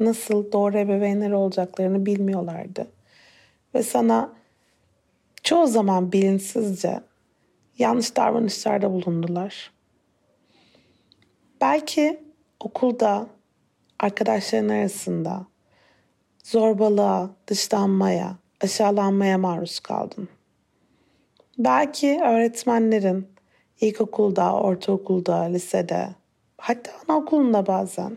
nasıl doğru ebeveynler olacaklarını bilmiyorlardı. Ve sana çoğu zaman bilinçsizce yanlış davranışlarda bulundular. Belki okulda, arkadaşların arasında zorbalığa, dışlanmaya, aşağılanmaya maruz kaldın. Belki öğretmenlerin ilkokulda, ortaokulda, lisede, hatta anaokulunda bazen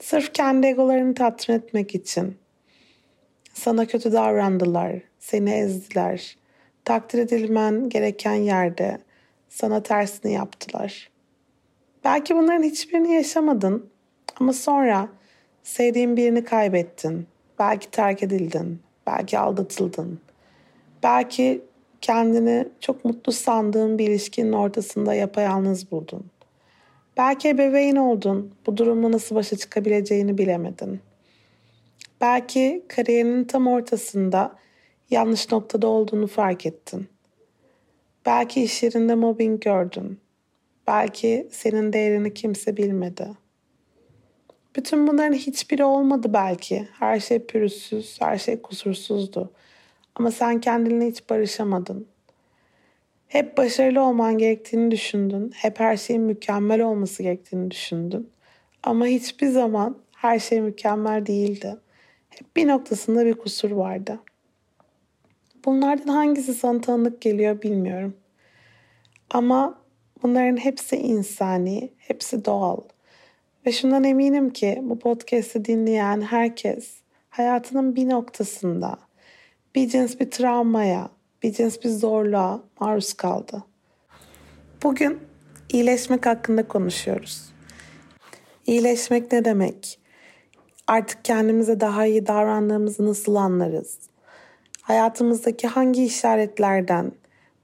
sırf kendi egolarını tatmin etmek için sana kötü davrandılar, seni ezdiler, takdir edilmen gereken yerde sana tersini yaptılar. Belki bunların hiçbirini yaşamadın ama sonra sevdiğin birini kaybettin. Belki terk edildin, belki aldatıldın. Belki kendini çok mutlu sandığın bir ilişkinin ortasında yapayalnız buldun. Belki ebeveyn oldun, bu durumla nasıl başa çıkabileceğini bilemedin. Belki kariyerinin tam ortasında yanlış noktada olduğunu fark ettin. Belki iş yerinde mobbing gördün. Belki senin değerini kimse bilmedi. Bütün bunların hiçbiri olmadı belki. Her şey pürüzsüz, her şey kusursuzdu. Ama sen kendinle hiç barışamadın. Hep başarılı olman gerektiğini düşündün. Hep her şeyin mükemmel olması gerektiğini düşündün. Ama hiçbir zaman her şey mükemmel değildi. Hep bir noktasında bir kusur vardı. Bunlardan hangisi sana tanıdık geliyor bilmiyorum. Ama bunların hepsi insani, hepsi doğal. Ve şundan eminim ki bu podcast'i dinleyen herkes hayatının bir noktasında bir cins bir travmaya, bir cins bir zorluğa maruz kaldı. Bugün iyileşmek hakkında konuşuyoruz. İyileşmek ne demek? Artık kendimize daha iyi davrandığımızı nasıl anlarız? Hayatımızdaki hangi işaretlerden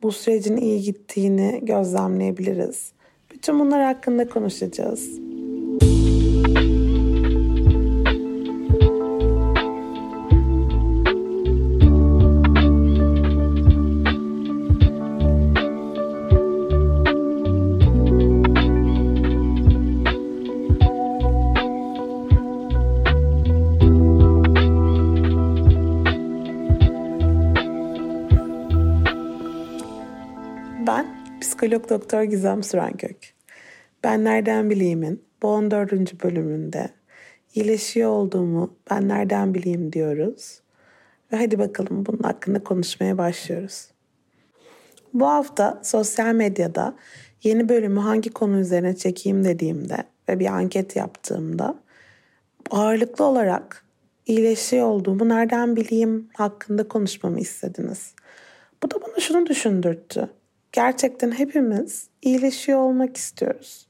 bu sürecin iyi gittiğini gözlemleyebiliriz? Bütün bunlar hakkında konuşacağız. Psikolog doktor Gizem Sürenkök. Ben nereden bileyimin bu 14. bölümünde iyileşiyor olduğumu ben nereden bileyim diyoruz. Ve hadi bakalım bunun hakkında konuşmaya başlıyoruz. Bu hafta sosyal medyada yeni bölümü hangi konu üzerine çekeyim dediğimde ve bir anket yaptığımda ağırlıklı olarak iyileşiyor olduğumu nereden bileyim hakkında konuşmamı istediniz. Bu da bana şunu düşündürttü gerçekten hepimiz iyileşiyor olmak istiyoruz.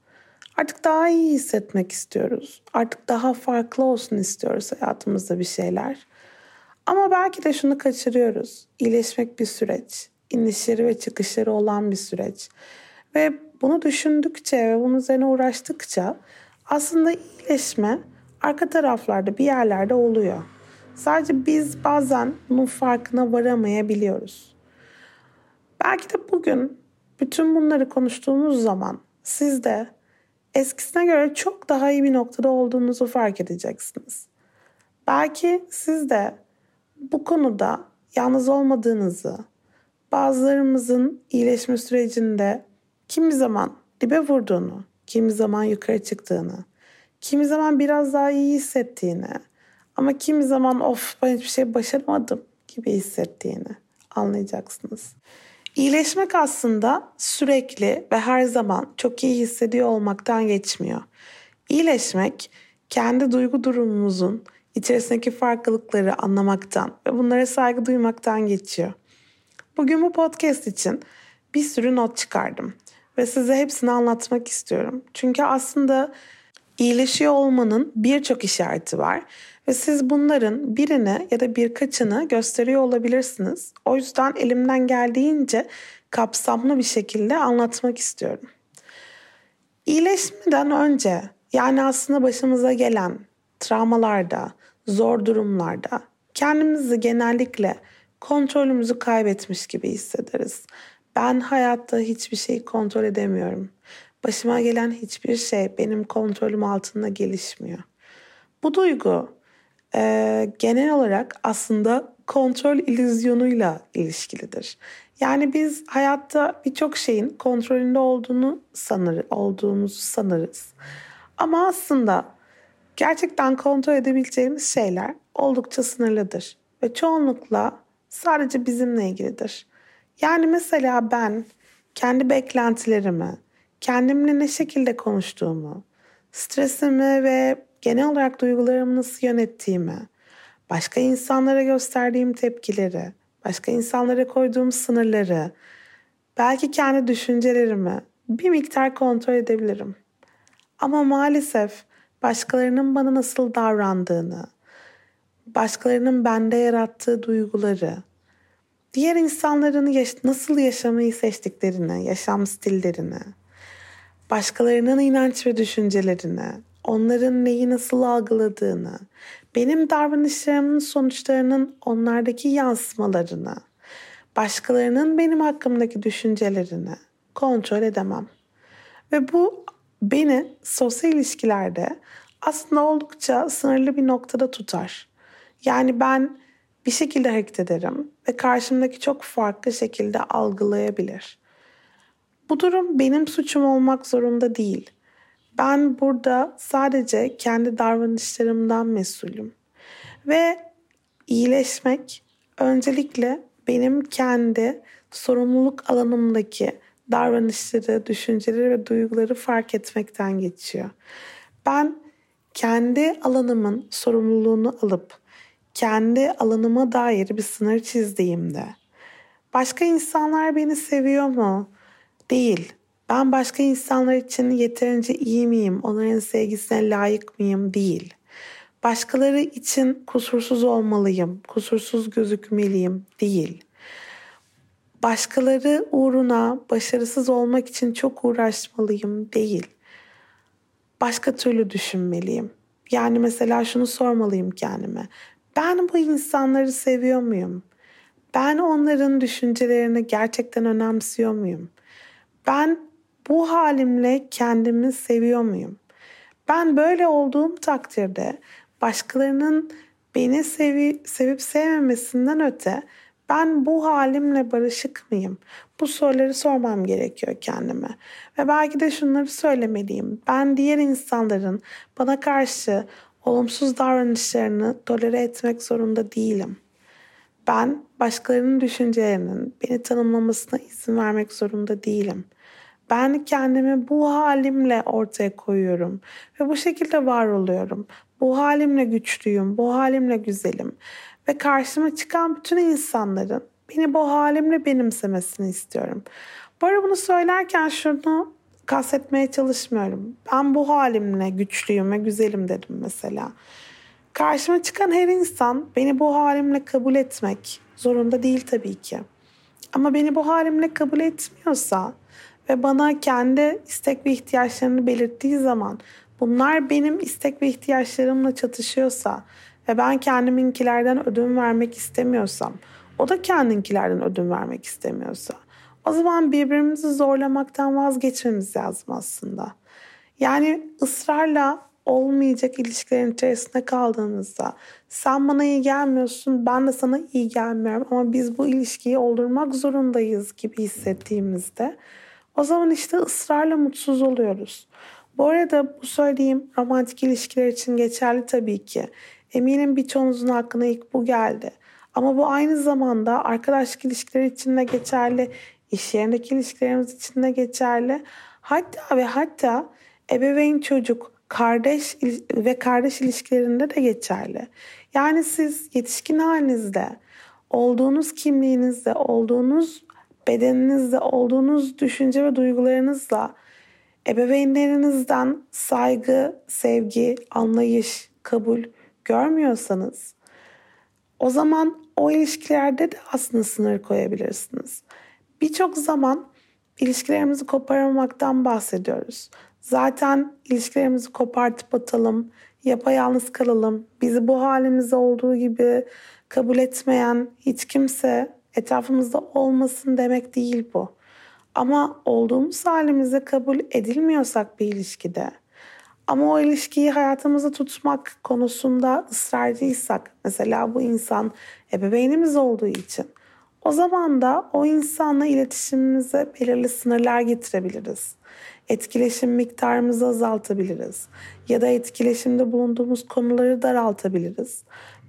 Artık daha iyi hissetmek istiyoruz. Artık daha farklı olsun istiyoruz hayatımızda bir şeyler. Ama belki de şunu kaçırıyoruz. İyileşmek bir süreç. İnişleri ve çıkışları olan bir süreç. Ve bunu düşündükçe ve bunun üzerine uğraştıkça aslında iyileşme arka taraflarda bir yerlerde oluyor. Sadece biz bazen bunun farkına varamayabiliyoruz. Belki de bugün bütün bunları konuştuğumuz zaman siz de eskisine göre çok daha iyi bir noktada olduğunuzu fark edeceksiniz. Belki siz de bu konuda yalnız olmadığınızı, bazılarımızın iyileşme sürecinde kimi zaman dibe vurduğunu, kimi zaman yukarı çıktığını, kimi zaman biraz daha iyi hissettiğini ama kimi zaman of ben hiçbir şey başaramadım gibi hissettiğini anlayacaksınız. İyileşmek aslında sürekli ve her zaman çok iyi hissediyor olmaktan geçmiyor. İyileşmek kendi duygu durumumuzun içerisindeki farklılıkları anlamaktan ve bunlara saygı duymaktan geçiyor. Bugün bu podcast için bir sürü not çıkardım ve size hepsini anlatmak istiyorum. Çünkü aslında iyileşiyor olmanın birçok işareti var ve siz bunların birini ya da birkaçını gösteriyor olabilirsiniz. O yüzden elimden geldiğince kapsamlı bir şekilde anlatmak istiyorum. İyileşmeden önce yani aslında başımıza gelen travmalarda, zor durumlarda kendimizi genellikle kontrolümüzü kaybetmiş gibi hissederiz. Ben hayatta hiçbir şeyi kontrol edemiyorum. Başıma gelen hiçbir şey benim kontrolüm altında gelişmiyor. Bu duygu e, genel olarak aslında kontrol illüzyonuyla ilişkilidir. Yani biz hayatta birçok şeyin kontrolünde olduğunu sanır, olduğumuzu sanırız. Ama aslında gerçekten kontrol edebileceğimiz şeyler oldukça sınırlıdır ve çoğunlukla sadece bizimle ilgilidir. Yani mesela ben kendi beklentilerimi, kendimle ne şekilde konuştuğumu, stresimi ve genel olarak duygularımı nasıl yönettiğimi, başka insanlara gösterdiğim tepkileri, başka insanlara koyduğum sınırları, belki kendi düşüncelerimi bir miktar kontrol edebilirim. Ama maalesef başkalarının bana nasıl davrandığını, başkalarının bende yarattığı duyguları, diğer insanların yaş- nasıl yaşamayı seçtiklerini, yaşam stillerini, başkalarının inanç ve düşüncelerini, onların neyi nasıl algıladığını, benim davranışlarımın sonuçlarının onlardaki yansımalarını, başkalarının benim hakkımdaki düşüncelerini kontrol edemem. Ve bu beni sosyal ilişkilerde aslında oldukça sınırlı bir noktada tutar. Yani ben bir şekilde hareket ederim ve karşımdaki çok farklı şekilde algılayabilir. Bu durum benim suçum olmak zorunda değil. Ben burada sadece kendi davranışlarımdan mesulüm. Ve iyileşmek öncelikle benim kendi sorumluluk alanımdaki davranışları, düşünceleri ve duyguları fark etmekten geçiyor. Ben kendi alanımın sorumluluğunu alıp kendi alanıma dair bir sınır çizdiğimde başka insanlar beni seviyor mu? Değil. Ben başka insanlar için yeterince iyi miyim? Onların sevgisine layık mıyım? Değil. Başkaları için kusursuz olmalıyım, kusursuz gözükmeliyim? Değil. Başkaları uğruna başarısız olmak için çok uğraşmalıyım? Değil. Başka türlü düşünmeliyim. Yani mesela şunu sormalıyım kendime. Ben bu insanları seviyor muyum? Ben onların düşüncelerini gerçekten önemsiyor muyum? Ben bu halimle kendimi seviyor muyum? Ben böyle olduğum takdirde başkalarının beni sevi, sevip sevmemesinden öte ben bu halimle barışık mıyım? Bu soruları sormam gerekiyor kendime. Ve belki de şunları söylemeliyim. Ben diğer insanların bana karşı olumsuz davranışlarını tolere etmek zorunda değilim. Ben başkalarının düşüncelerinin beni tanımlamasına izin vermek zorunda değilim. Ben kendimi bu halimle ortaya koyuyorum ve bu şekilde var oluyorum. Bu halimle güçlüyüm, bu halimle güzelim ve karşıma çıkan bütün insanların beni bu halimle benimsemesini istiyorum. Bu arada bunu söylerken şunu kastetmeye çalışmıyorum. Ben bu halimle güçlüyüm ve güzelim dedim mesela. Karşıma çıkan her insan beni bu halimle kabul etmek zorunda değil tabii ki. Ama beni bu halimle kabul etmiyorsa ve bana kendi istek ve ihtiyaçlarını belirttiği zaman bunlar benim istek ve ihtiyaçlarımla çatışıyorsa ve ben kendiminkilerden ödün vermek istemiyorsam, o da kendinkilerden ödün vermek istemiyorsa o zaman birbirimizi zorlamaktan vazgeçmemiz lazım aslında. Yani ısrarla olmayacak ilişkilerin içerisinde kaldığımızda sen bana iyi gelmiyorsun ben de sana iyi gelmiyorum ama biz bu ilişkiyi oldurmak zorundayız gibi hissettiğimizde o zaman işte ısrarla mutsuz oluyoruz. Bu arada bu söylediğim romantik ilişkiler için geçerli tabii ki. Eminim birçoğunuzun aklına ilk bu geldi. Ama bu aynı zamanda arkadaşlık ilişkileri için de geçerli, iş yerindeki ilişkilerimiz için de geçerli. Hatta ve hatta ebeveyn çocuk, kardeş ve kardeş ilişkilerinde de geçerli. Yani siz yetişkin halinizde, olduğunuz kimliğinizde, olduğunuz bedeninizde, olduğunuz düşünce ve duygularınızla ebeveynlerinizden saygı, sevgi, anlayış, kabul görmüyorsanız o zaman o ilişkilerde de aslında sınır koyabilirsiniz. Birçok zaman ilişkilerimizi koparmamaktan bahsediyoruz. Zaten ilişkilerimizi kopartıp atalım, yapayalnız kalalım. Bizi bu halimizde olduğu gibi kabul etmeyen hiç kimse etrafımızda olmasın demek değil bu. Ama olduğumuz halimize kabul edilmiyorsak bir ilişkide ama o ilişkiyi hayatımızda tutmak konusunda ısrarcıysak mesela bu insan ebeveynimiz olduğu için o zaman da o insanla iletişimimize belirli sınırlar getirebiliriz. Etkileşim miktarımızı azaltabiliriz ya da etkileşimde bulunduğumuz konuları daraltabiliriz.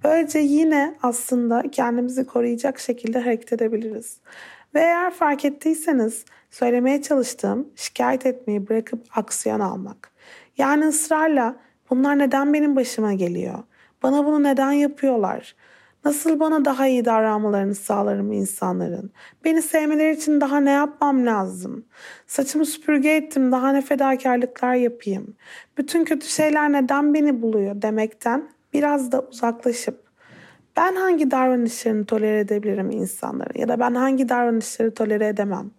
Böylece yine aslında kendimizi koruyacak şekilde hareket edebiliriz. Ve eğer fark ettiyseniz söylemeye çalıştığım şikayet etmeyi bırakıp aksiyon almak. Yani ısrarla bunlar neden benim başıma geliyor? Bana bunu neden yapıyorlar? Nasıl bana daha iyi davranmalarını sağlarım insanların? Beni sevmeleri için daha ne yapmam lazım? Saçımı süpürge ettim, daha ne fedakarlıklar yapayım? Bütün kötü şeyler neden beni buluyor demekten biraz da uzaklaşıp ben hangi davranışlarını tolere edebilirim insanların ya da ben hangi davranışları tolere edemem?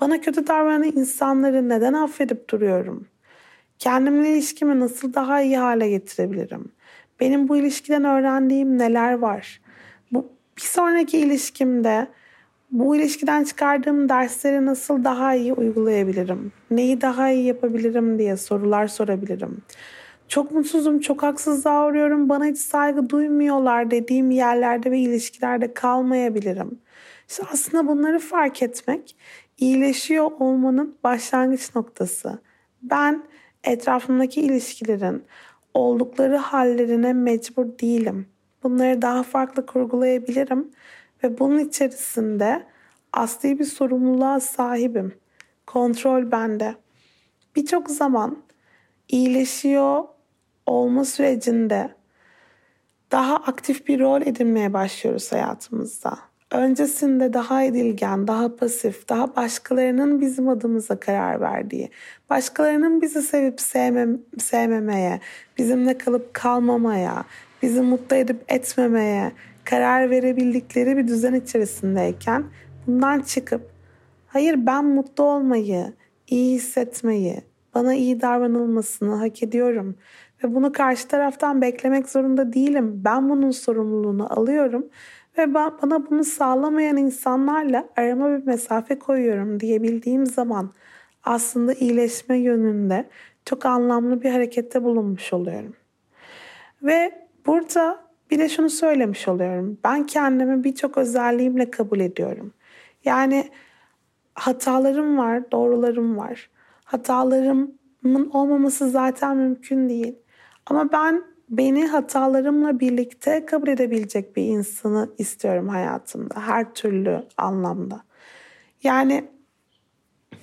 Bana kötü davranan insanları neden affedip duruyorum? Kendimle ilişkimi nasıl daha iyi hale getirebilirim? Benim bu ilişkiden öğrendiğim neler var? Bu bir sonraki ilişkimde bu ilişkiden çıkardığım dersleri nasıl daha iyi uygulayabilirim? Neyi daha iyi yapabilirim diye sorular sorabilirim. Çok mutsuzum, çok haksızlığa uğruyorum, bana hiç saygı duymuyorlar dediğim yerlerde ve ilişkilerde kalmayabilirim. İşte aslında bunları fark etmek iyileşiyor olmanın başlangıç noktası. Ben etrafımdaki ilişkilerin oldukları hallerine mecbur değilim. Bunları daha farklı kurgulayabilirim ve bunun içerisinde asli bir sorumluluğa sahibim. Kontrol bende. Birçok zaman iyileşiyor olma sürecinde daha aktif bir rol edinmeye başlıyoruz hayatımızda. Öncesinde daha edilgen, daha pasif, daha başkalarının bizim adımıza karar verdiği, başkalarının bizi sevip sevmem sevmemeye, bizimle kalıp kalmamaya, bizi mutlu edip etmemeye karar verebildikleri bir düzen içerisindeyken bundan çıkıp hayır ben mutlu olmayı, iyi hissetmeyi, bana iyi davranılmasını hak ediyorum ve bunu karşı taraftan beklemek zorunda değilim. Ben bunun sorumluluğunu alıyorum ve ben, bana bunu sağlamayan insanlarla arama bir mesafe koyuyorum diyebildiğim zaman aslında iyileşme yönünde çok anlamlı bir harekette bulunmuş oluyorum. Ve burada bir de şunu söylemiş oluyorum. Ben kendimi birçok özelliğimle kabul ediyorum. Yani hatalarım var, doğrularım var. Hatalarımın olmaması zaten mümkün değil. Ama ben beni hatalarımla birlikte kabul edebilecek bir insanı istiyorum hayatımda her türlü anlamda. Yani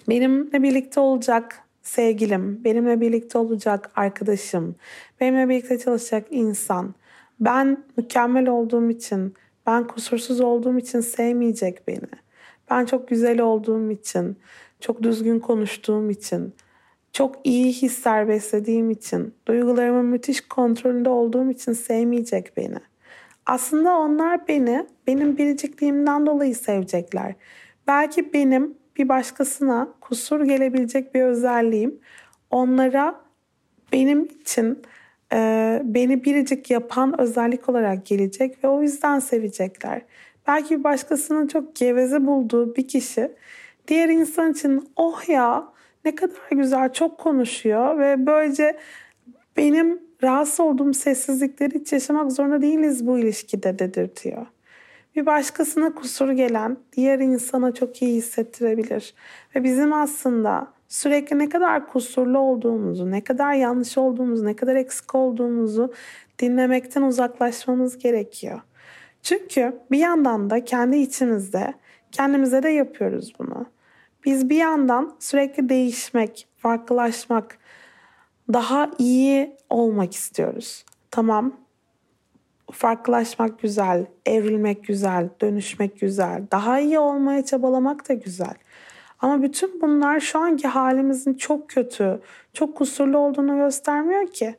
benimle birlikte olacak sevgilim, benimle birlikte olacak arkadaşım, benimle birlikte çalışacak insan. Ben mükemmel olduğum için, ben kusursuz olduğum için sevmeyecek beni. Ben çok güzel olduğum için, çok düzgün konuştuğum için, çok iyi hisler beslediğim için, duygularımın müthiş kontrolünde olduğum için sevmeyecek beni. Aslında onlar beni benim biricikliğimden dolayı sevecekler. Belki benim bir başkasına kusur gelebilecek bir özelliğim onlara benim için e, beni biricik yapan özellik olarak gelecek ve o yüzden sevecekler. Belki başkasının çok geveze bulduğu bir kişi diğer insan için oh ya ne kadar güzel çok konuşuyor ve böylece benim rahatsız olduğum sessizlikleri hiç yaşamak zorunda değiliz bu ilişkide dedirtiyor. Bir başkasına kusur gelen diğer insana çok iyi hissettirebilir. Ve bizim aslında sürekli ne kadar kusurlu olduğumuzu, ne kadar yanlış olduğumuzu, ne kadar eksik olduğumuzu dinlemekten uzaklaşmamız gerekiyor. Çünkü bir yandan da kendi içimizde kendimize de yapıyoruz bunu. Biz bir yandan sürekli değişmek, farklılaşmak, daha iyi olmak istiyoruz. Tamam. Farklılaşmak güzel, evrilmek güzel, dönüşmek güzel, daha iyi olmaya çabalamak da güzel. Ama bütün bunlar şu anki halimizin çok kötü, çok kusurlu olduğunu göstermiyor ki.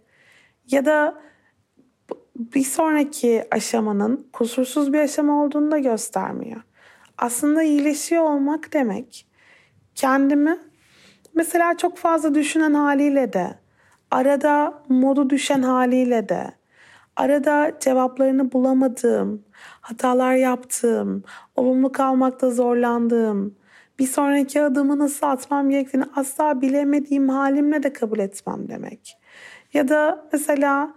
Ya da bir sonraki aşamanın kusursuz bir aşama olduğunu da göstermiyor. Aslında iyileşiyor olmak demek kendimi mesela çok fazla düşünen haliyle de, arada modu düşen haliyle de, arada cevaplarını bulamadığım, hatalar yaptığım, olumlu kalmakta zorlandığım, bir sonraki adımı nasıl atmam gerektiğini asla bilemediğim halimle de kabul etmem demek. Ya da mesela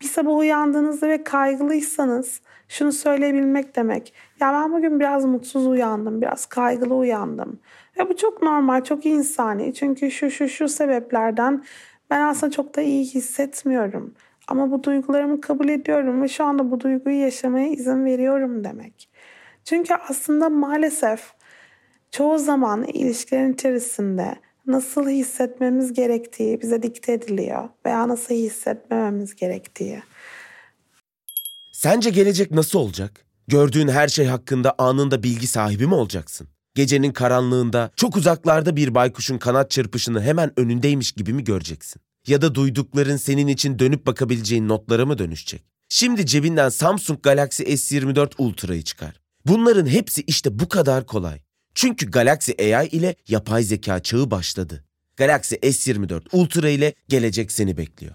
bir sabah uyandığınızda ve kaygılıysanız şunu söyleyebilmek demek. Ya ben bugün biraz mutsuz uyandım, biraz kaygılı uyandım. Ve bu çok normal, çok insani. Çünkü şu şu şu sebeplerden ben aslında çok da iyi hissetmiyorum. Ama bu duygularımı kabul ediyorum ve şu anda bu duyguyu yaşamaya izin veriyorum demek. Çünkü aslında maalesef çoğu zaman ilişkilerin içerisinde nasıl hissetmemiz gerektiği bize dikte ediliyor veya nasıl hissetmememiz gerektiği. Sence gelecek nasıl olacak? Gördüğün her şey hakkında anında bilgi sahibi mi olacaksın? Gecenin karanlığında çok uzaklarda bir baykuşun kanat çırpışını hemen önündeymiş gibi mi göreceksin? Ya da duydukların senin için dönüp bakabileceğin notlara mı dönüşecek? Şimdi cebinden Samsung Galaxy S24 Ultra'yı çıkar. Bunların hepsi işte bu kadar kolay. Çünkü Galaxy AI ile yapay zeka çağı başladı. Galaxy S24 Ultra ile gelecek seni bekliyor.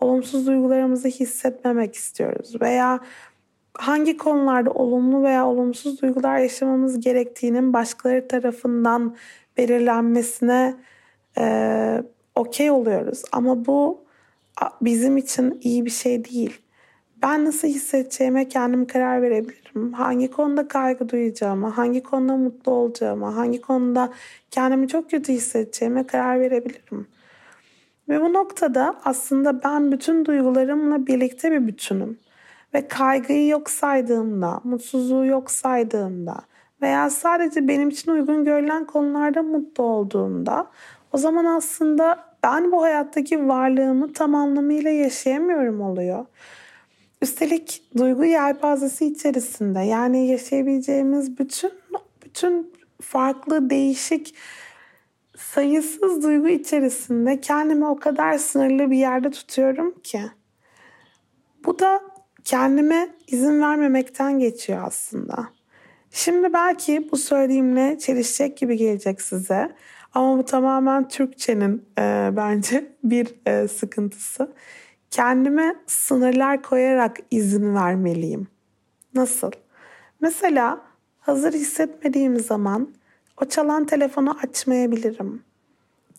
Olumsuz duygularımızı hissetmemek istiyoruz veya hangi konularda olumlu veya olumsuz duygular yaşamamız gerektiğinin başkaları tarafından belirlenmesine e, okey oluyoruz. Ama bu bizim için iyi bir şey değil. Ben nasıl hissedeceğime kendim karar verebilirim. Hangi konuda kaygı duyacağıma, hangi konuda mutlu olacağıma, hangi konuda kendimi çok kötü hissedeceğime karar verebilirim. Ve bu noktada aslında ben bütün duygularımla birlikte bir bütünüm. Ve kaygıyı yok saydığımda, mutsuzluğu yok saydığımda veya sadece benim için uygun görülen konularda mutlu olduğumda o zaman aslında ben bu hayattaki varlığımı tam anlamıyla yaşayamıyorum oluyor. Üstelik duygu yelpazesi içerisinde yani yaşayabileceğimiz bütün bütün farklı değişik sayısız duygu içerisinde kendimi o kadar sınırlı bir yerde tutuyorum ki. Bu da kendime izin vermemekten geçiyor aslında. Şimdi belki bu söylediğimle çelişecek gibi gelecek size. Ama bu tamamen Türkçenin e, bence bir e, sıkıntısı. Kendime sınırlar koyarak izin vermeliyim. Nasıl? Mesela hazır hissetmediğim zaman o çalan telefonu açmayabilirim.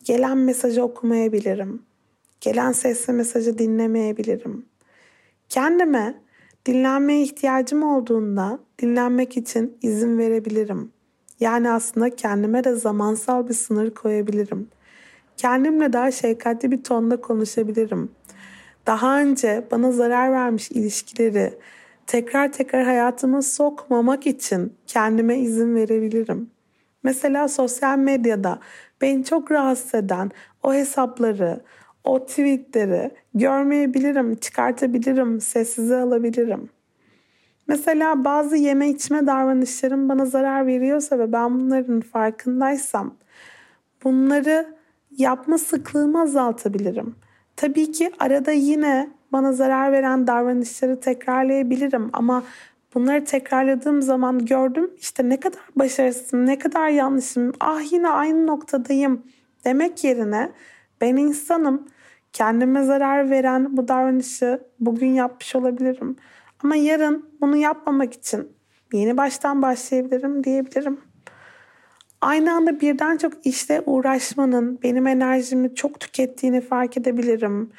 Gelen mesajı okumayabilirim. Gelen sesli mesajı dinlemeyebilirim. Kendime dinlenmeye ihtiyacım olduğunda dinlenmek için izin verebilirim. Yani aslında kendime de zamansal bir sınır koyabilirim. Kendimle daha şefkatli bir tonda konuşabilirim. Daha önce bana zarar vermiş ilişkileri tekrar tekrar hayatıma sokmamak için kendime izin verebilirim. Mesela sosyal medyada beni çok rahatsız eden o hesapları, o tweetleri görmeyebilirim, çıkartabilirim, sessize alabilirim. Mesela bazı yeme içme davranışlarım bana zarar veriyorsa ve ben bunların farkındaysam bunları yapma sıklığımı azaltabilirim. Tabii ki arada yine bana zarar veren davranışları tekrarlayabilirim ama bunları tekrarladığım zaman gördüm işte ne kadar başarısızım, ne kadar yanlışım, ah yine aynı noktadayım demek yerine ben insanım, kendime zarar veren bu davranışı bugün yapmış olabilirim. Ama yarın bunu yapmamak için yeni baştan başlayabilirim diyebilirim. Aynı anda birden çok işle uğraşmanın benim enerjimi çok tükettiğini fark edebilirim.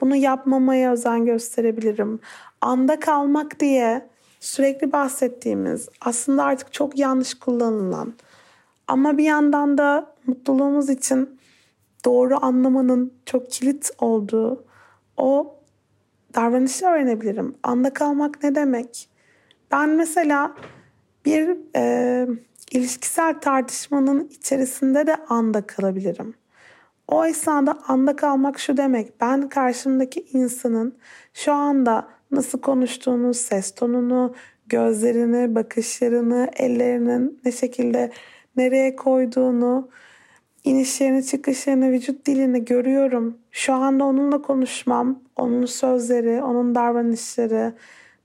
Bunu yapmamaya özen gösterebilirim. Anda kalmak diye sürekli bahsettiğimiz aslında artık çok yanlış kullanılan ama bir yandan da mutluluğumuz için doğru anlamanın çok kilit olduğu o davranışı öğrenebilirim. Anda kalmak ne demek? Ben mesela bir e, ilişkisel tartışmanın içerisinde de anda kalabilirim. O esnada anda kalmak şu demek. Ben karşımdaki insanın şu anda nasıl konuştuğunu, ses tonunu, gözlerini, bakışlarını, ellerinin ne şekilde nereye koyduğunu, inişlerini, çıkışlarını, vücut dilini görüyorum. Şu anda onunla konuşmam, onun sözleri, onun davranışları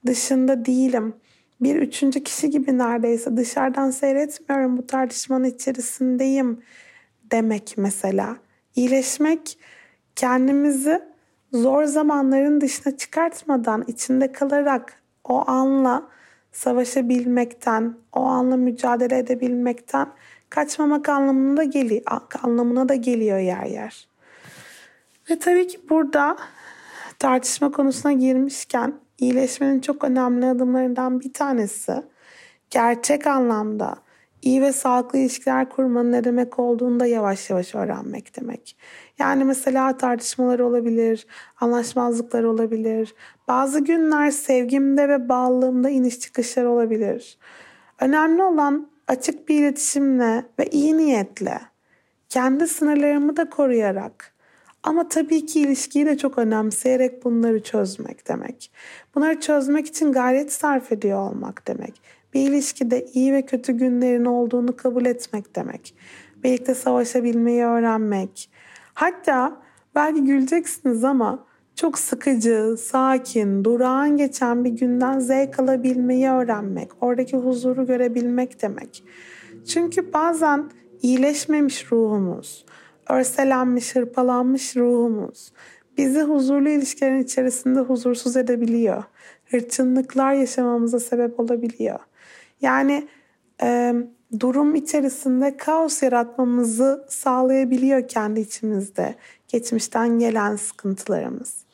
dışında değilim. Bir üçüncü kişi gibi neredeyse dışarıdan seyretmiyorum bu tartışmanın içerisindeyim demek mesela. İyileşmek kendimizi zor zamanların dışına çıkartmadan içinde kalarak o anla savaşabilmekten, o anla mücadele edebilmekten kaçmamak anlamına da geliyor, anlamına da geliyor yer yer. Ve tabii ki burada tartışma konusuna girmişken iyileşmenin çok önemli adımlarından bir tanesi gerçek anlamda iyi ve sağlıklı ilişkiler kurmanın ne demek olduğunu da yavaş yavaş öğrenmek demek. Yani mesela tartışmalar olabilir, anlaşmazlıklar olabilir. Bazı günler sevgimde ve bağlılığımda iniş çıkışlar olabilir. Önemli olan açık bir iletişimle ve iyi niyetle, kendi sınırlarımı da koruyarak ama tabii ki ilişkiyi de çok önemseyerek bunları çözmek demek. Bunları çözmek için gayret sarf ediyor olmak demek. Bir ilişkide iyi ve kötü günlerin olduğunu kabul etmek demek. Birlikte savaşabilmeyi öğrenmek. Hatta belki güleceksiniz ama çok sıkıcı, sakin, durağan geçen bir günden zevk alabilmeyi öğrenmek, oradaki huzuru görebilmek demek. Çünkü bazen iyileşmemiş ruhumuz, örselenmiş, hırpalanmış ruhumuz bizi huzurlu ilişkilerin içerisinde huzursuz edebiliyor. Hırçınlıklar yaşamamıza sebep olabiliyor. Yani e, durum içerisinde kaos yaratmamızı sağlayabiliyor kendi içimizde geçmişten gelen sıkıntılarımız.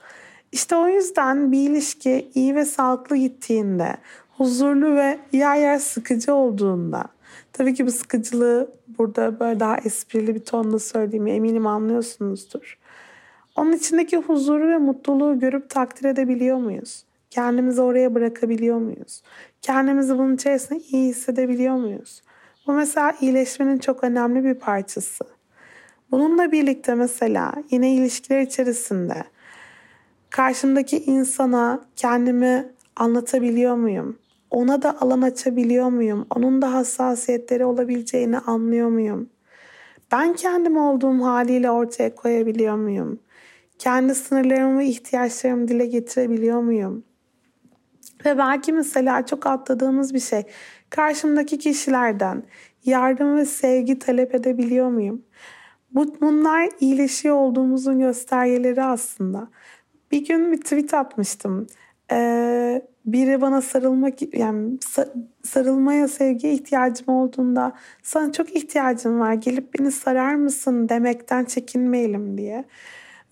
İşte o yüzden bir ilişki iyi ve sağlıklı gittiğinde, huzurlu ve yer yer sıkıcı olduğunda, tabii ki bu sıkıcılığı burada böyle daha esprili bir tonla söylediğimi eminim anlıyorsunuzdur. Onun içindeki huzuru ve mutluluğu görüp takdir edebiliyor muyuz? Kendimizi oraya bırakabiliyor muyuz? Kendimizi bunun içerisinde iyi hissedebiliyor muyuz? Bu mesela iyileşmenin çok önemli bir parçası. Bununla birlikte mesela yine ilişkiler içerisinde karşımdaki insana kendimi anlatabiliyor muyum? Ona da alan açabiliyor muyum? Onun da hassasiyetleri olabileceğini anlıyor muyum? Ben kendim olduğum haliyle ortaya koyabiliyor muyum? Kendi sınırlarımı ve ihtiyaçlarımı dile getirebiliyor muyum? Ve belki mesela çok atladığımız bir şey. Karşımdaki kişilerden yardım ve sevgi talep edebiliyor muyum? Bu, bunlar iyileşiyor olduğumuzun göstergeleri aslında. Bir gün bir tweet atmıştım. Ee, biri bana sarılmak yani sarılmaya sevgiye ihtiyacım olduğunda sana çok ihtiyacım var gelip beni sarar mısın demekten çekinmeyelim diye.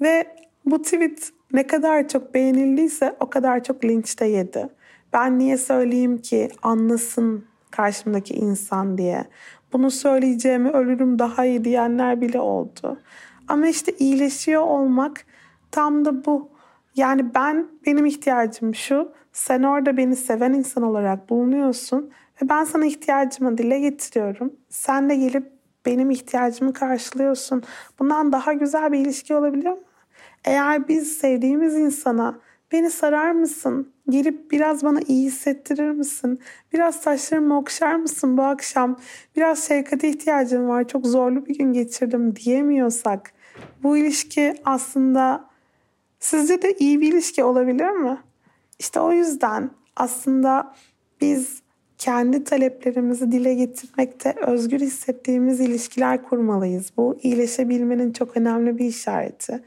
Ve bu tweet ne kadar çok beğenildiyse o kadar çok linç de yedi. Ben niye söyleyeyim ki anlasın karşımdaki insan diye. Bunu söyleyeceğimi ölürüm daha iyi diyenler bile oldu. Ama işte iyileşiyor olmak tam da bu. Yani ben benim ihtiyacım şu. Sen orada beni seven insan olarak bulunuyorsun ve ben sana ihtiyacımı dile getiriyorum. Sen de gelip benim ihtiyacımı karşılıyorsun. Bundan daha güzel bir ilişki olabiliyor mu? Eğer biz sevdiğimiz insana beni sarar mısın? Gelip biraz bana iyi hissettirir misin? Biraz saçlarımı okşar mısın bu akşam? Biraz şefkate ihtiyacım var. Çok zorlu bir gün geçirdim diyemiyorsak bu ilişki aslında sizce de iyi bir ilişki olabilir mi? İşte o yüzden aslında biz kendi taleplerimizi dile getirmekte özgür hissettiğimiz ilişkiler kurmalıyız. Bu iyileşebilmenin çok önemli bir işareti.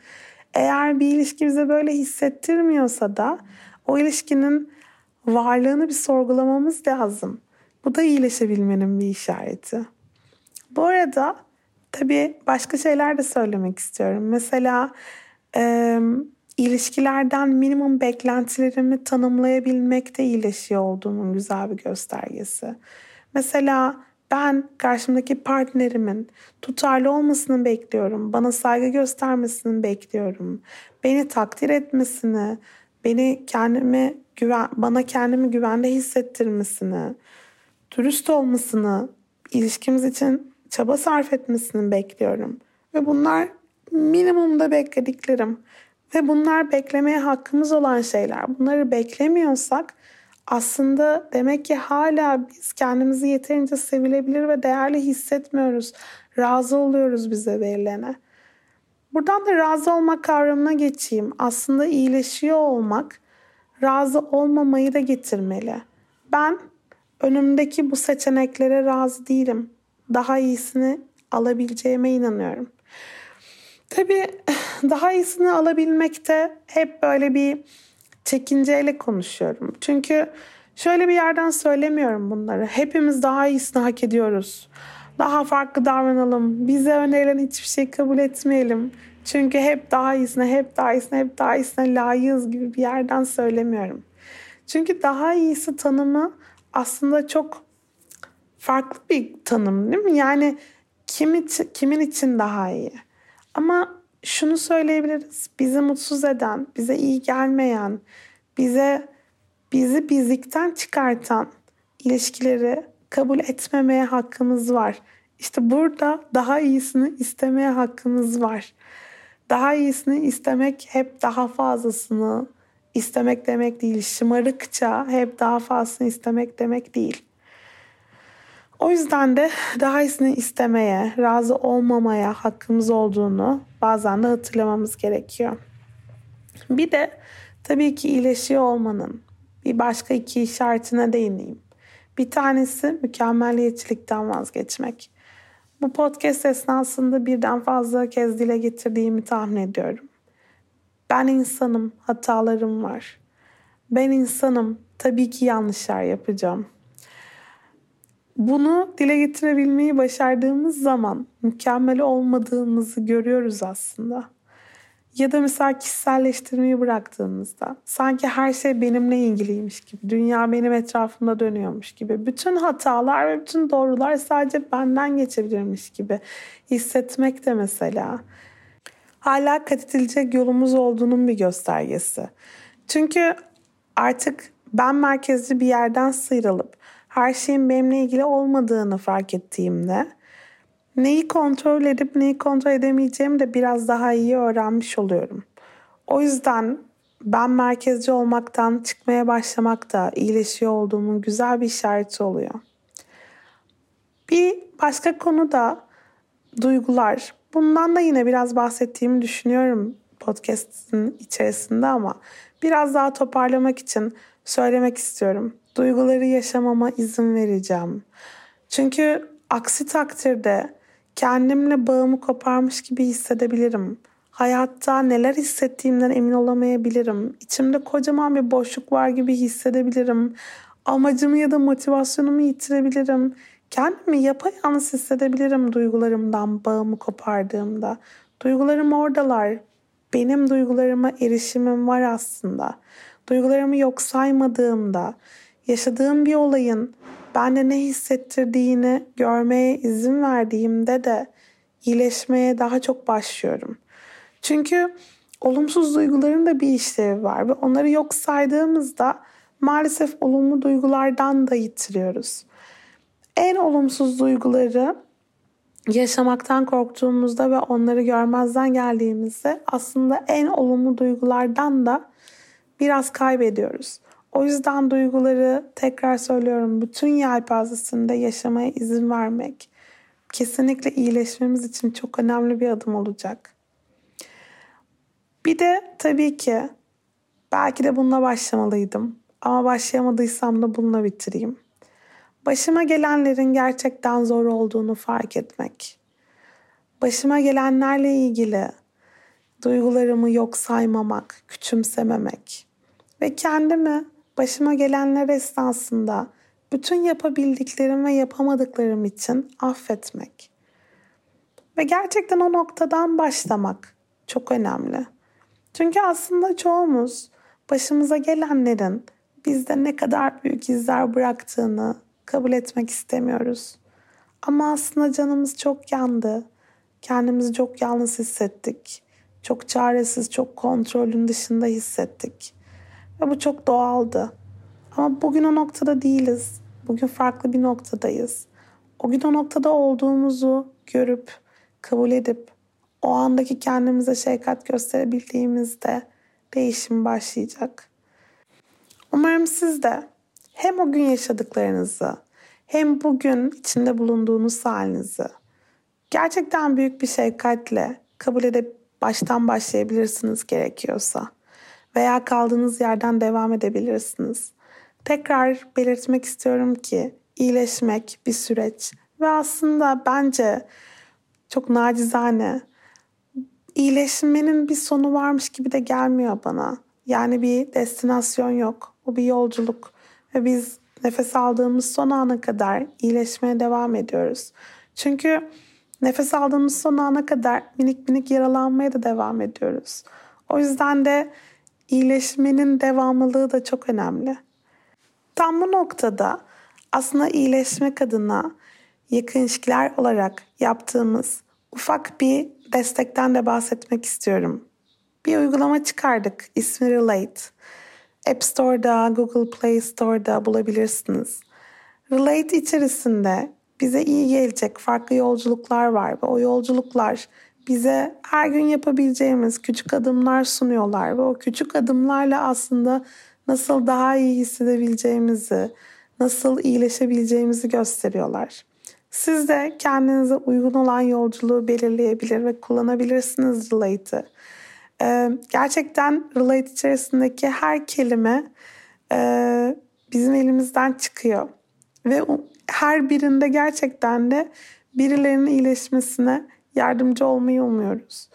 Eğer bir ilişki bize böyle hissettirmiyorsa da o ilişkinin varlığını bir sorgulamamız lazım. Bu da iyileşebilmenin bir işareti. Bu arada tabii başka şeyler de söylemek istiyorum. Mesela e, ilişkilerden minimum beklentilerimi tanımlayabilmek de iyileşiyor olduğumun güzel bir göstergesi. Mesela ben karşımdaki partnerimin tutarlı olmasını bekliyorum. Bana saygı göstermesini bekliyorum. Beni takdir etmesini, beni kendimi güven, bana kendimi güvende hissettirmesini, dürüst olmasını, ilişkimiz için çaba sarf etmesini bekliyorum. Ve bunlar minimumda beklediklerim. Ve bunlar beklemeye hakkımız olan şeyler. Bunları beklemiyorsak aslında demek ki hala biz kendimizi yeterince sevilebilir ve değerli hissetmiyoruz. Razı oluyoruz bize verilene. Buradan da razı olmak kavramına geçeyim. Aslında iyileşiyor olmak razı olmamayı da getirmeli. Ben önümdeki bu seçeneklere razı değilim. Daha iyisini alabileceğime inanıyorum. Tabii daha iyisini alabilmekte hep böyle bir çekinceyle konuşuyorum. Çünkü şöyle bir yerden söylemiyorum bunları. Hepimiz daha iyisini hak ediyoruz. Daha farklı davranalım. Bize önerilen hiçbir şey kabul etmeyelim. Çünkü hep daha iyisine, hep daha iyisine, hep daha iyisine layığız gibi bir yerden söylemiyorum. Çünkü daha iyisi tanımı aslında çok farklı bir tanım değil mi? Yani kim için, kimin için daha iyi? Ama şunu söyleyebiliriz. Bizi mutsuz eden, bize iyi gelmeyen, bize bizi bizlikten çıkartan ilişkileri kabul etmemeye hakkımız var. İşte burada daha iyisini istemeye hakkımız var. Daha iyisini istemek hep daha fazlasını istemek demek değil. Şımarıkça hep daha fazlasını istemek demek değil. O yüzden de daha iyisini istemeye, razı olmamaya hakkımız olduğunu bazen de hatırlamamız gerekiyor. Bir de tabii ki iyileşiyor olmanın bir başka iki işaretine değineyim. Bir tanesi mükemmeliyetçilikten vazgeçmek. Bu podcast esnasında birden fazla kez dile getirdiğimi tahmin ediyorum. Ben insanım, hatalarım var. Ben insanım, tabii ki yanlışlar yapacağım. Bunu dile getirebilmeyi başardığımız zaman mükemmel olmadığımızı görüyoruz aslında. Ya da mesela kişiselleştirmeyi bıraktığımızda sanki her şey benimle ilgiliymiş gibi, dünya benim etrafımda dönüyormuş gibi, bütün hatalar ve bütün doğrular sadece benden geçebilirmiş gibi hissetmek de mesela hala kat edilecek yolumuz olduğunun bir göstergesi. Çünkü artık ben merkezli bir yerden sıyrılıp her şeyin benimle ilgili olmadığını fark ettiğimde neyi kontrol edip neyi kontrol edemeyeceğimi de biraz daha iyi öğrenmiş oluyorum. O yüzden ben merkezci olmaktan çıkmaya başlamak da iyileşiyor olduğumun güzel bir işareti oluyor. Bir başka konu da duygular. Bundan da yine biraz bahsettiğimi düşünüyorum podcast'in içerisinde ama biraz daha toparlamak için söylemek istiyorum. Duyguları yaşamama izin vereceğim. Çünkü aksi takdirde kendimle bağımı koparmış gibi hissedebilirim. Hayatta neler hissettiğimden emin olamayabilirim. İçimde kocaman bir boşluk var gibi hissedebilirim. Amacımı ya da motivasyonumu yitirebilirim. Kendimi yapayalnız hissedebilirim duygularımdan bağımı kopardığımda. Duygularım oradalar. Benim duygularıma erişimim var aslında. Duygularımı yok saymadığımda, yaşadığım bir olayın bende ne hissettirdiğini görmeye izin verdiğimde de iyileşmeye daha çok başlıyorum. Çünkü olumsuz duyguların da bir işlevi var ve onları yok saydığımızda maalesef olumlu duygulardan da yitiriyoruz. En olumsuz duyguları yaşamaktan korktuğumuzda ve onları görmezden geldiğimizde aslında en olumlu duygulardan da biraz kaybediyoruz. O yüzden duyguları tekrar söylüyorum bütün yelpazesinde yaşamaya izin vermek kesinlikle iyileşmemiz için çok önemli bir adım olacak. Bir de tabii ki belki de bununla başlamalıydım ama başlayamadıysam da bununla bitireyim. Başıma gelenlerin gerçekten zor olduğunu fark etmek. Başıma gelenlerle ilgili duygularımı yok saymamak, küçümsememek ve kendimi başıma gelenler esnasında bütün yapabildiklerim ve yapamadıklarım için affetmek. Ve gerçekten o noktadan başlamak çok önemli. Çünkü aslında çoğumuz başımıza gelenlerin bizde ne kadar büyük izler bıraktığını kabul etmek istemiyoruz. Ama aslında canımız çok yandı. Kendimizi çok yalnız hissettik. Çok çaresiz, çok kontrolün dışında hissettik. Ve bu çok doğaldı. Ama bugün o noktada değiliz. Bugün farklı bir noktadayız. O gün o noktada olduğumuzu görüp, kabul edip, o andaki kendimize şefkat gösterebildiğimizde değişim başlayacak. Umarım siz de hem o gün yaşadıklarınızı hem bugün içinde bulunduğunuz halinizi gerçekten büyük bir şefkatle kabul edip baştan başlayabilirsiniz gerekiyorsa veya kaldığınız yerden devam edebilirsiniz. Tekrar belirtmek istiyorum ki iyileşmek bir süreç ve aslında bence çok nacizane iyileşmenin bir sonu varmış gibi de gelmiyor bana. Yani bir destinasyon yok. Bu bir yolculuk ve biz nefes aldığımız son ana kadar iyileşmeye devam ediyoruz. Çünkü nefes aldığımız son ana kadar minik minik yaralanmaya da devam ediyoruz. O yüzden de iyileşmenin devamlılığı da çok önemli. Tam bu noktada aslında iyileşmek adına yakın ilişkiler olarak yaptığımız ufak bir destekten de bahsetmek istiyorum. Bir uygulama çıkardık. İsmi Relate. App Store'da, Google Play Store'da bulabilirsiniz. Relate içerisinde bize iyi gelecek farklı yolculuklar var ve o yolculuklar bize her gün yapabileceğimiz küçük adımlar sunuyorlar ve o küçük adımlarla aslında nasıl daha iyi hissedebileceğimizi, nasıl iyileşebileceğimizi gösteriyorlar. Siz de kendinize uygun olan yolculuğu belirleyebilir ve kullanabilirsiniz Relate'ı. Ee, gerçekten Relate içerisindeki her kelime e, bizim elimizden çıkıyor. Ve her birinde gerçekten de birilerinin iyileşmesine yardımcı olmayı umuyoruz.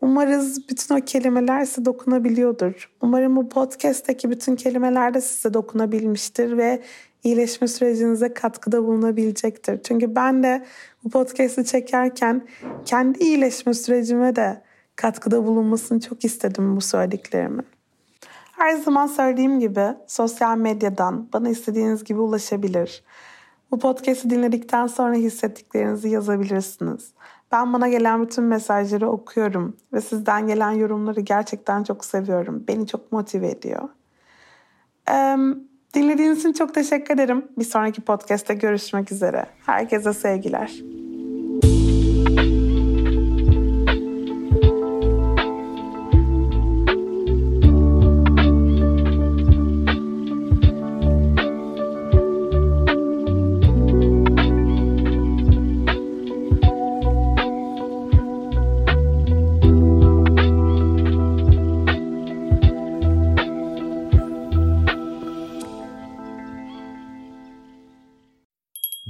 Umarız bütün o kelimeler size dokunabiliyordur. Umarım bu podcast'teki bütün kelimeler de size dokunabilmiştir ve iyileşme sürecinize katkıda bulunabilecektir. Çünkü ben de bu podcast'i çekerken kendi iyileşme sürecime de katkıda bulunmasını çok istedim bu söylediklerimin. Her zaman söylediğim gibi sosyal medyadan bana istediğiniz gibi ulaşabilir. Bu podcast'i dinledikten sonra hissettiklerinizi yazabilirsiniz. Ben bana gelen bütün mesajları okuyorum ve sizden gelen yorumları gerçekten çok seviyorum. Beni çok motive ediyor. Dinlediğiniz için çok teşekkür ederim. Bir sonraki podcast'te görüşmek üzere. Herkese sevgiler.